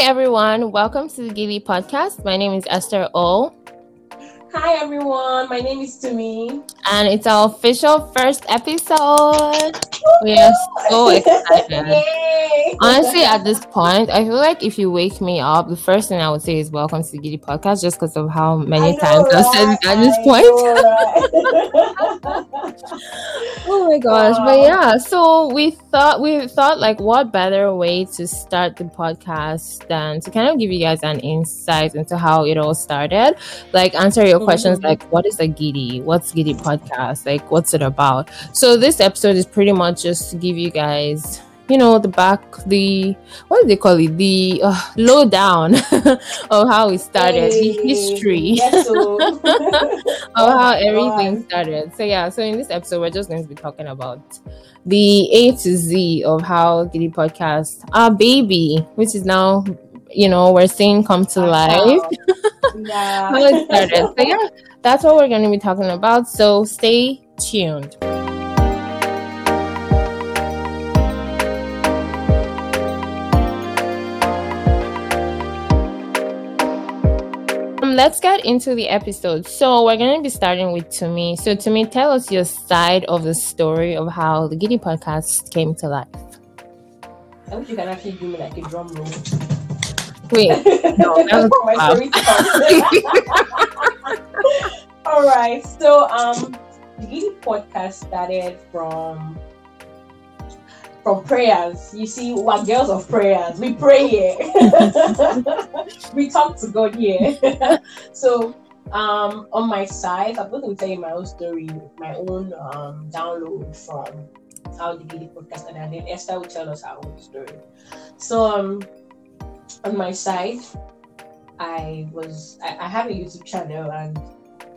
everyone. Welcome to the Giddy Podcast. My name is Esther O. Hi, everyone. My name is Tumi. And it's our official first episode. We are so excited. Honestly, at this point, I feel like if you wake me up, the first thing I would say is welcome to the Giddy Podcast just because of how many know, times I've said it at this point. know, right? Oh my gosh. But yeah, so we thought we thought like what better way to start the podcast than to kind of give you guys an insight into how it all started. Like answer your questions Mhm. like what is a Giddy? What's Giddy podcast? Like what's it about? So this episode is pretty much just to give you guys you know the back the what do they call it the uh, lowdown of how it started the Hey, history yes, so. of Oh how everything God. started. So yeah, so in this episode, we're just going to be talking about the A to Z of how Giddy Podcast, our baby, which is now, you know, we're seeing come to life, Yeah. how it started. So yeah, that's what we're going to be talking about. So stay tuned. Let's get into the episode. So we're going to be starting with Tumi. So Tumi, tell us your side of the story of how the Giddy podcast came to life. I wish you can actually give me like a drum roll. Wait, no, that was my story. All right. So, um, the Giddy podcast started from from prayers. You see, we're girls of prayers. We pray here. we talk to God here. so, um, on my side, I'm going to tell you my own story, my own um download from how the Giddy podcast and then Esther will tell us her own story. So, um, on my side, I was I, I have a YouTube channel and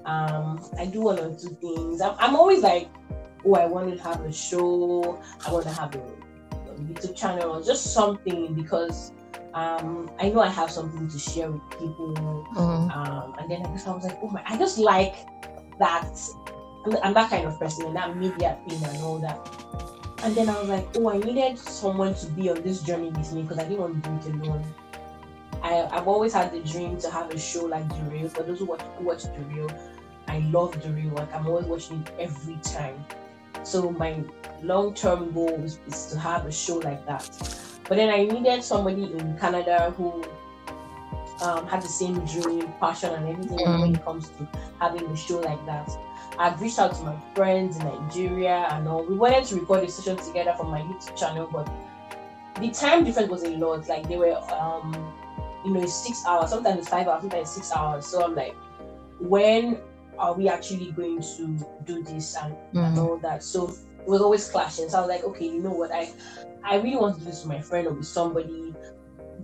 um I do one or two things. I'm, I'm always like, oh, I want to have a show, I want to have a, a YouTube channel or just something because um I know I have something to share with people. Mhm. Um, and then I guess I was like, oh my, I just like that. I'm, I'm that kind of person and that media thing and all that. And then I was like, oh, I needed someone to be on this journey with me because I didn't want to do it alone. I, I've always had the dream to have a show like The Real. For those who watch, who watch The Real, I love The Real. Like I'm always watching it every time. So my long-term goal is, is to have a show like that. But then I needed somebody in Canada who um, had the same dream, passion, and everything Mm. when it comes to having a show like that. I've reached out to my friends in Nigeria and all. We wanted to record a session together for my YouTube channel, but the time difference was a lot. Like they were, um, you know, it's six hours. Sometimes it's five hours. Sometimes it's six hours. So I'm like, when are we actually going to do this and, and Mhm. all that? So it was always clashing. So I was like, okay, you know what? I, I really want to do this with my friend or with somebody.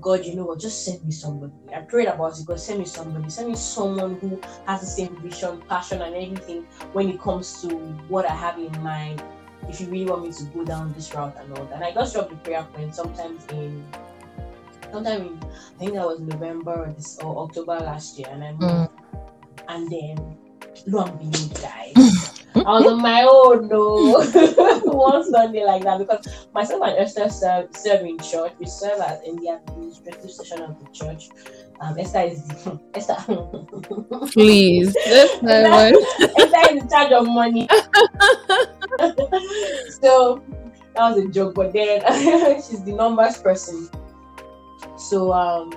God, you know what? Just send me somebody. I prayed about it. God, send me somebody. Send me someone who has the same vision, passion, and everything when it comes to what I have in mind. If you really want me to go down this route and all that. And I just dropped the prayer point sometimes in, sometime in, I think that was November or, this, or October last year. And I moved. Mm. And then, lo and behold, guys. I was on my own, no. One Sunday like that because myself and Esther serve, serve in church. We serve as in the administrative section of the church. Um, Esther is the, Esther. Please, that's my one. Esther is in charge of money. so that was a joke, but then she's the numbers person. So um,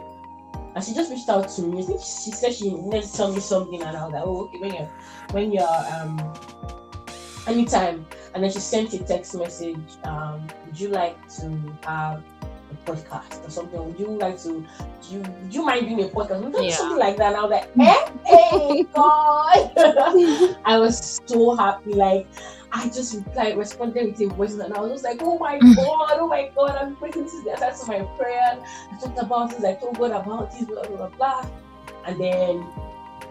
and she just reached out to me. I think she said she needed to tell me something, and I was like, oh okay, when you're when you're um anytime. And then she sent a text message. Um, would you like to have a podcast or something? Would you like to? Do you, you mind doing a podcast? Yeah. Something like that. And I was like, eh, hey, God. I was so happy. Like, I just replied, responded with a voice, and I was just like, oh my God, oh my God, I'm waiting to the answer to my prayer. I talked about this. I told God about this. blah, blah, blah, blah. And then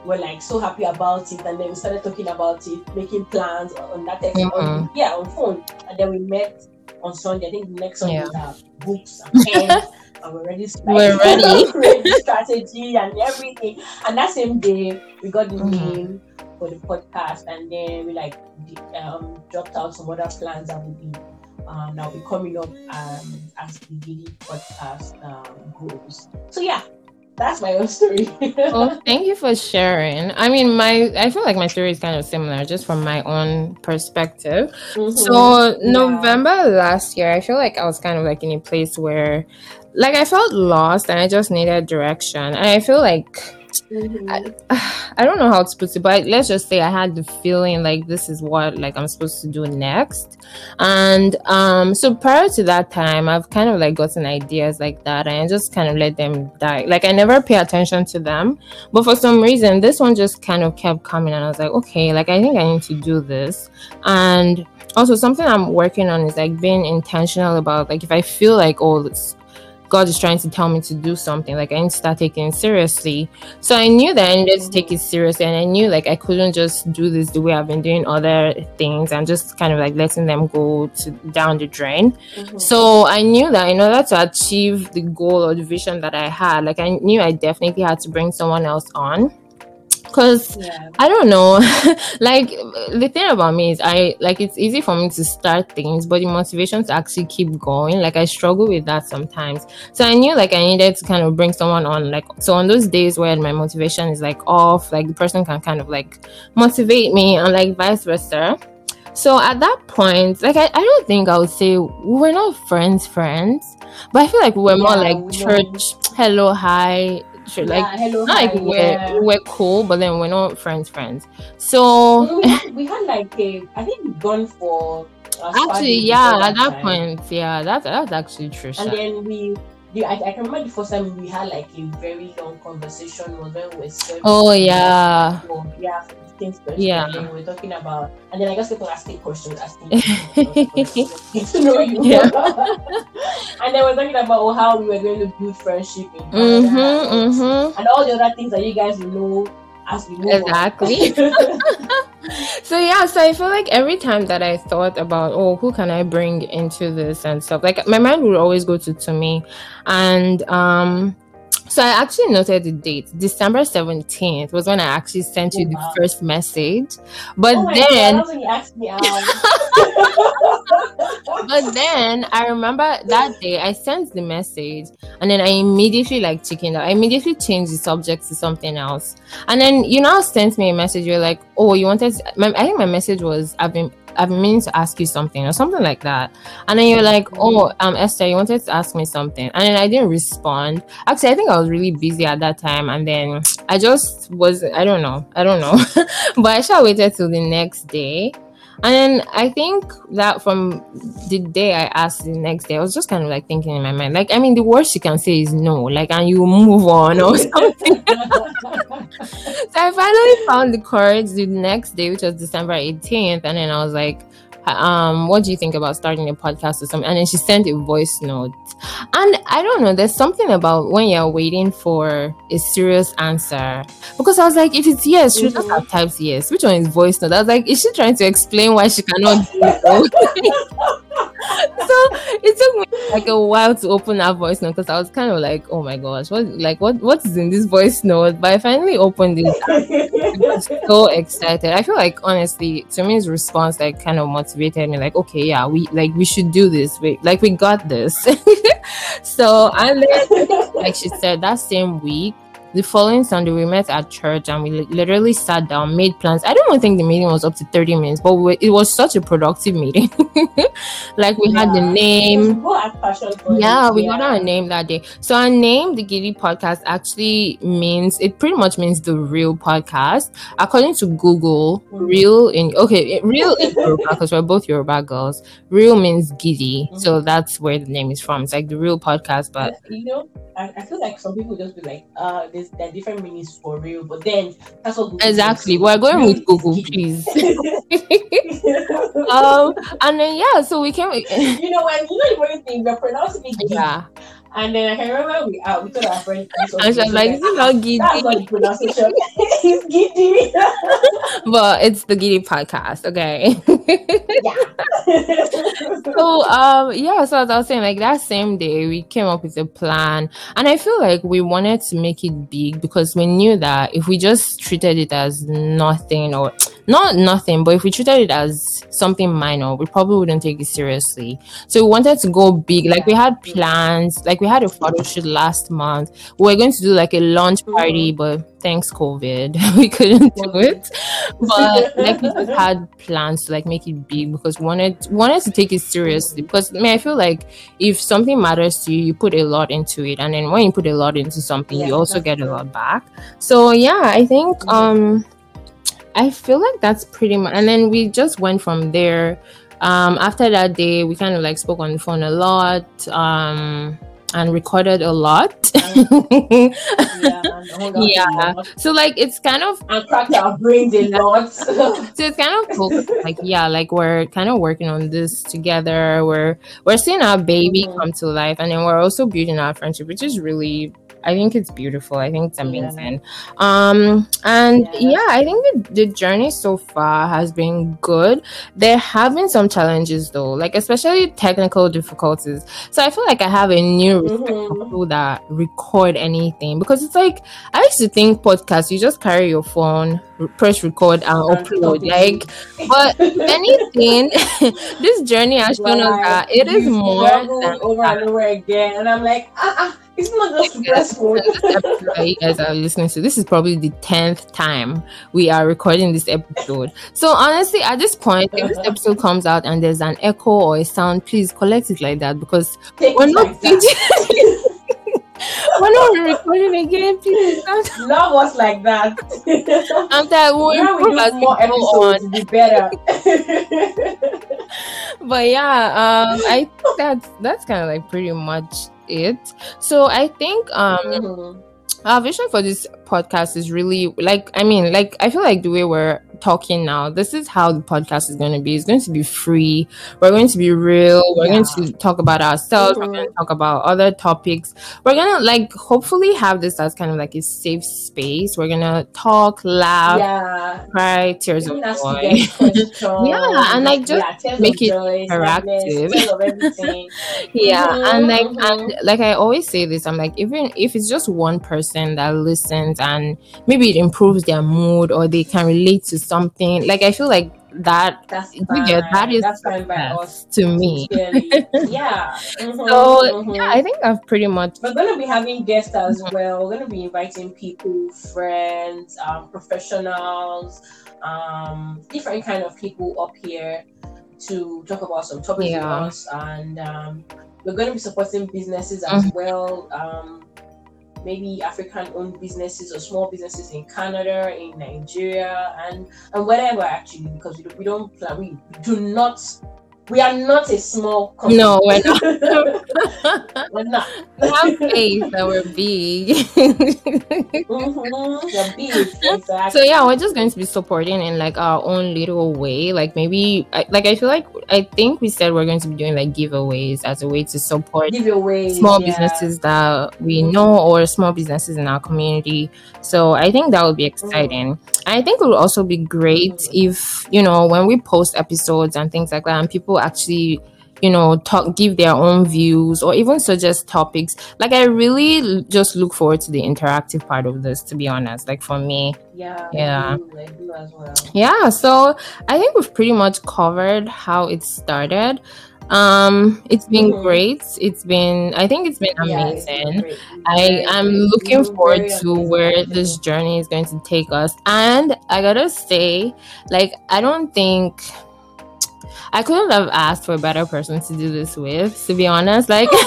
we're like so happy about it. And then we started talking about it, making plans on that text, on, Mhm. yeah, on phone. And then we met on Sunday. I think next Sunday Yeah. we have books and pens. And we're ready. We're ready. ready strategy and everything. And that same day, we got the Mhm. name for the podcast, and then we like um, dropped out some other plans that would be um, that will be coming up um, as the Giddy podcast um, grows. So yeah, that's my own story. well, thank you for sharing. I mean, my I feel like my story is kind of similar, just from my own perspective. Mm-hmm. So yeah. November last year, I feel like I was kind of like in a place where, like, I felt lost and I just needed direction, and I feel like Mm-hmm. I, I don't know how to put it, but let's just say I had the feeling like this is what like I'm supposed to do next. And um so prior to that time, I've kind of like gotten ideas like that and I just kind of let them die. Like I never pay attention to them. But for some reason this one just kind of kept coming and I was like, okay, like I think I need to do this. And also something I'm working on is like being intentional about like if I feel like oh it's God is trying to tell me to do something. Like I need to start taking it seriously. So I knew that I needed to take it seriously, and I knew like I couldn't just do this the way I've been doing other things and just kind of like letting them go to down the drain. Mm-hmm. So I knew that in order to achieve the goal or the vision that I had, like I knew I definitely had to bring someone else on because yeah. i don't know. Like the thing about me is i like it's easy for me to start things but the motivation to actually keep going like i struggle with that sometimes. So i knew like i needed to kind of bring someone on like so on those days where my motivation is like off like the person can kind of like motivate me and like vice versa. So at that point like i, I don't think i would say we were not friends friends but i feel like we were yeah, more like church hello hi sure. Yeah, like hello, not like we're yeah. we're cool, but then we're not friends friends. So we had, we had like a I think we gone for actually yeah at that time. point yeah that's that's actually true. And then we the, I, I, can remember the first time we had like a very long conversation was when we were Oh yeah. yeah, things yeah. And we were talking about and then I just kept asking questions, asking questions, to know you. Yeah. and then we're talking about oh, how we were going to build friendship in mm-hmm, mm-hmm. and all the other things that you guys know as we move exactly so yeah so i feel like every time that i thought about oh who can i bring into this and stuff like my mind would always go to Tumi and um so I actually noted the date. December 17th was when I actually sent you oh, wow. the first message. But oh then But then I remember that day I sent the message and then I immediately like chickened out. I immediately changed the subject to something else. And then you now sent me a message. You're like, oh, you wanted my, I think my message was I've been I've been meaning to ask you something or something like that. And then you're like, oh, um, Esther, you wanted to ask me something. And then I didn't respond. Actually, I think I was really busy at that time. And then I just was, I don't know, I don't know. but I shall waited till the next day. And then I think that from the day I asked the next day, I was just kind of like thinking in my mind, like, I mean, the worst you can say is no, like, and you move on or something. so I finally found the cards the next day, which was December 18th. And then I was like, um, what do you think about starting a podcast or something? And then she sent a voice note. And I don't know, there's something about when you're waiting for a serious answer. Because I was like, if it's yes, she mm-hmm. just have typed yes. Which one is voice note? I was like, is she trying to explain why she cannot do it? so it took me like a while to open that voice note because I was kind of like, oh my gosh, what like what what is in this voice note? But I finally opened it. I was so excited. I feel like honestly, to me, his response like kind of motivated me. Like, okay, yeah, we like we should do this. We like we got this. so and then, like she said, that same week the following Sunday, we met at church and we literally sat down, made plans. I don't even think the meeting was up to 30 minutes, but we, it was such a productive meeting. like we yeah. had the name. Yeah, we yeah. got our name that day. So our name, the Giddy Podcast, actually means it pretty much means the real podcast. According to Google, mm-hmm. real in okay, real in Yoruba because we're both Yoruba girls. Real means giddy, mm-hmm. so that's where the name is from. It's like the real podcast, but you know, I, I feel like some people just be like, uh, there's there are different meanings for real, but then that's what Google exactly. We're going with Google, please. um, and then yeah, so we came. you know when you know the funny thing, we're pronouncing it. Yeah. And then I can remember we uh, we told our friend. And she was like, "This is not giddy." That's not pronunciation. it's giddy. but it's the giddy podcast, okay? yeah. so um yeah, so as I was saying, like that same day we came up with a plan, and I feel like we wanted to make it big because we knew that if we just treated it as nothing or not nothing, but if we treated it as something minor, we probably wouldn't take it seriously. So we wanted to go big. Like we had plans, like we had a photo shoot last month. We were going to do like a launch party, but thanks COVID, we couldn't do it. But like we just had plans to like make it big because we wanted wanted to take it seriously. Because I mean, I feel like if something matters to you, you put a lot into it, and then when you put a lot into something, Yeah, you also get a lot back. So yeah, I think um I feel like that's pretty much and then we just went from there. Um after that day we kind of like spoke on the phone a lot, um and recorded a lot. Yeah, and hung out a Yeah. so like it's kind of And cracked our brains a lot. so it's kind of cool like yeah like we're kind of working on this together we're we're seeing our baby Mhm. come to life and then we're also building our friendship which is really i think it's beautiful. I think it's Yeah. amazing. Um and Yeah. yeah i think the, the journey so far has been good. There have been some challenges though like especially technical difficulties. So i feel like i have a new respect for Mhm. people that record anything because it's like i used to think podcast you just carry your phone press record and upload like but anything this journey has shown us that it is more struggled than over and over again, and I'm like, ah, ah it's not just to press phone. this episode guys are listening to, this is probably the tenth time we are recording this episode. So honestly, at this point, if this Uh-huh. episode comes out and there's an echo or a sound, please collect it like that because Take we're not like we're not recording again. Please, Love us like that. I'm that we'll we do more go on. be better. But yeah, um, I think that's that's kind of like pretty much it. So I think um Mhm. our vision for this podcast is really like i mean like i feel like the way we're talking now this is how the podcast is going to be it's going to be free we're going to be real we're going to talk about ourselves we're Mhm. going to talk about other topics we're going to like hopefully have this as kind of like a safe space we're going to talk laugh yeah. cry tears of Even as we joy Yeah, and, like, just yeah, make it joy, interactive. tears of everything. yeah Mhm, and like mhm. and like i always say this i'm like even if it's just one person that listens and maybe it improves their mood or they can relate to something like i feel like that That's you fine. get that is That's fine by us. to me yeah. Mhm, so mhm. yeah i think i've pretty much We're to be having guests as Mhm. well. We're to be inviting people, friends, um, professionals, um, different kind of people up here to talk about some topics with us. And um, we're to be supporting businesses as Mhm. well. Um, maybe African-owned businesses or small businesses in Canada, in Nigeria, and and wherever actually, because we, do, we don't plan. We do not. We are not a small company. No, we're not. we're not. we have faith that we're big Mm-hmm. Beef, exactly. so yeah we're just going to be supporting in like our own little way like maybe I, like i feel like i think we said we're going to be doing like giveaways as a way to support giveaways, small yeah. businesses that we know or small businesses in our community so i think that would be exciting i think it would also be great Mhm. if you know when we post episodes and things like that and people actually you know talk give their own views or even suggest topics like i really just look forward to the interactive part of this to be honest like for me Yeah, Yeah. I do, I do well. yeah so i think we've pretty much covered how it started um it's been Mhm. great it's been i think it's been Yeah, it's been amazing great. i'm looking forward to amazing, where this journey is going to take us. And I gotta say, like, I don't think I couldn't have asked for a better person to do this with, to be honest. Like,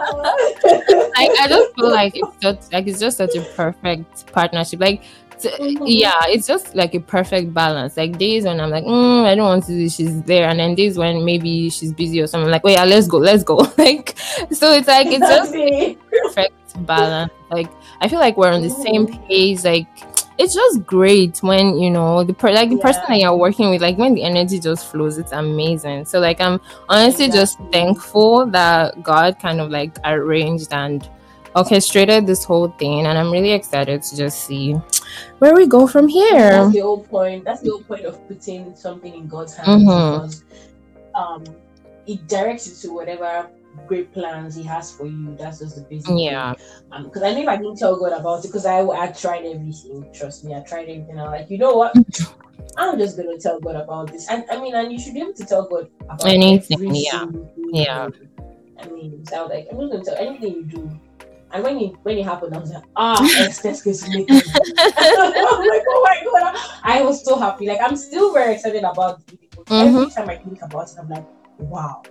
like I just feel like it's just like it's just such a perfect partnership. Like, t- Mhm. yeah, it's just like a perfect balance. Like days when I'm like, mm, I don't want to do this, she's there, and then days when maybe she's busy or something. Like, wait, yeah, let's go, let's go. like, so it's like it's just Exactly. perfect balance. Like I feel like we're on the same Mhm. page. Like it's just great when you know the per- like the person Yeah. that you're working with. Like when the energy just flows, it's amazing. So like I'm honestly just thankful that God kind of like arranged and orchestrated this whole thing, and I'm really excited to just see where we go from here. That's the whole point. That's the whole point of putting something in God's hands Mhm. because um, it directs you to whatever great plans He has for you. That's just the basic. Yeah. Because um, I know if I didn't tell God about it, because I I tried everything. Trust me, I tried everything. I'm like, you know what? I'm just gonna tell God about this. And I mean, and you should be able to tell God about anything. Yeah. Yeah. I mean, so like, I'm just gonna tell anything you do. And when it when it happened, I was like, ah, excuse me. I'm like, oh my god, I was so happy. Like, I'm still very excited about it. Mm-hmm. Every time I think about it, I'm like, wow,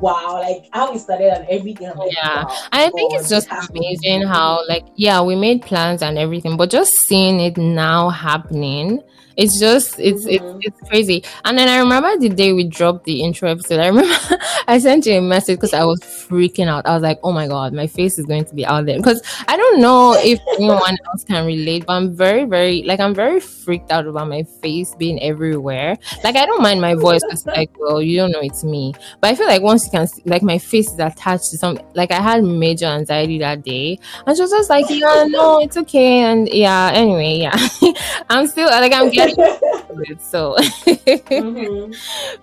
wow, like how we started and everything. Like, yeah, wow, I think God, it's just amazing how, like, yeah, we made plans and everything, but just seeing it now happening it's just it's mm-hmm. it's it's crazy. And then I remember the day we dropped the intro episode. I remember I sent you a message because I was freaking out. I was like, oh my god, my face is going to be out there. Because I don't know if anyone else can relate, but I'm very, very like I'm very freaked out about my face being everywhere. Like I don't mind my voice because like, well, you don't know it's me. But I feel like once you can see, like my face is attached to some like I had major anxiety that day. And she was just like, yeah, no, it's okay. And yeah, anyway, yeah. I'm still like I'm getting so mm-hmm.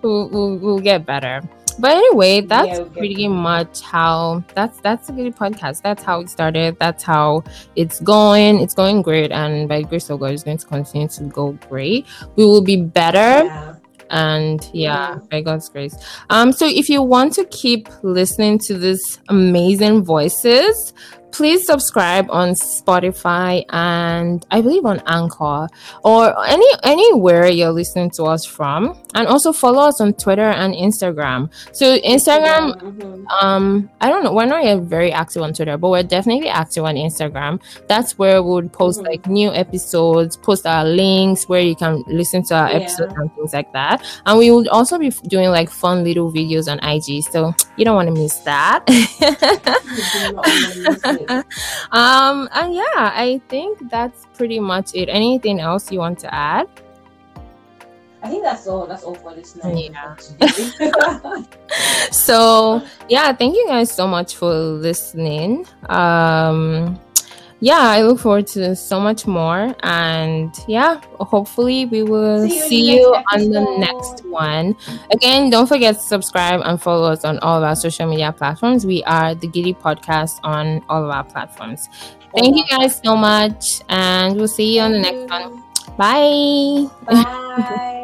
we'll, we'll, we'll, get better. But anyway, that's yeah, we'll pretty much how that's that's a good podcast. That's how it started. That's how it's going. It's going great, and by grace of God, it's going to continue to go great. We will be better. Yeah and yeah by god's grace um so if you want to keep listening to these amazing voices please subscribe on Spotify and I believe on Anchor or any anywhere you're listening to us from. And also follow us on Twitter and Instagram. So Instagram, mm-hmm. um, I don't know, we're not yet very active on Twitter, but we're definitely active on Instagram. That's where we would post mm-hmm. like new episodes, post our links where you can listen to our yeah. episodes and things like that. And we would also be doing like fun little videos on IG. So you don't want to miss that. um, and yeah, I think that's pretty much it. Anything else you want to add? I think that's all. That's all for this night. Yeah. so yeah, thank you guys so much for listening. Um yeah, I look forward to so much more. And yeah, hopefully we will see you, see you on the next one. Again, don't forget to subscribe and follow us on all of our social media platforms. We are the Giddy Podcast on all of our platforms. Thank you guys so much, and we'll see you on the next one. Bye. Bye.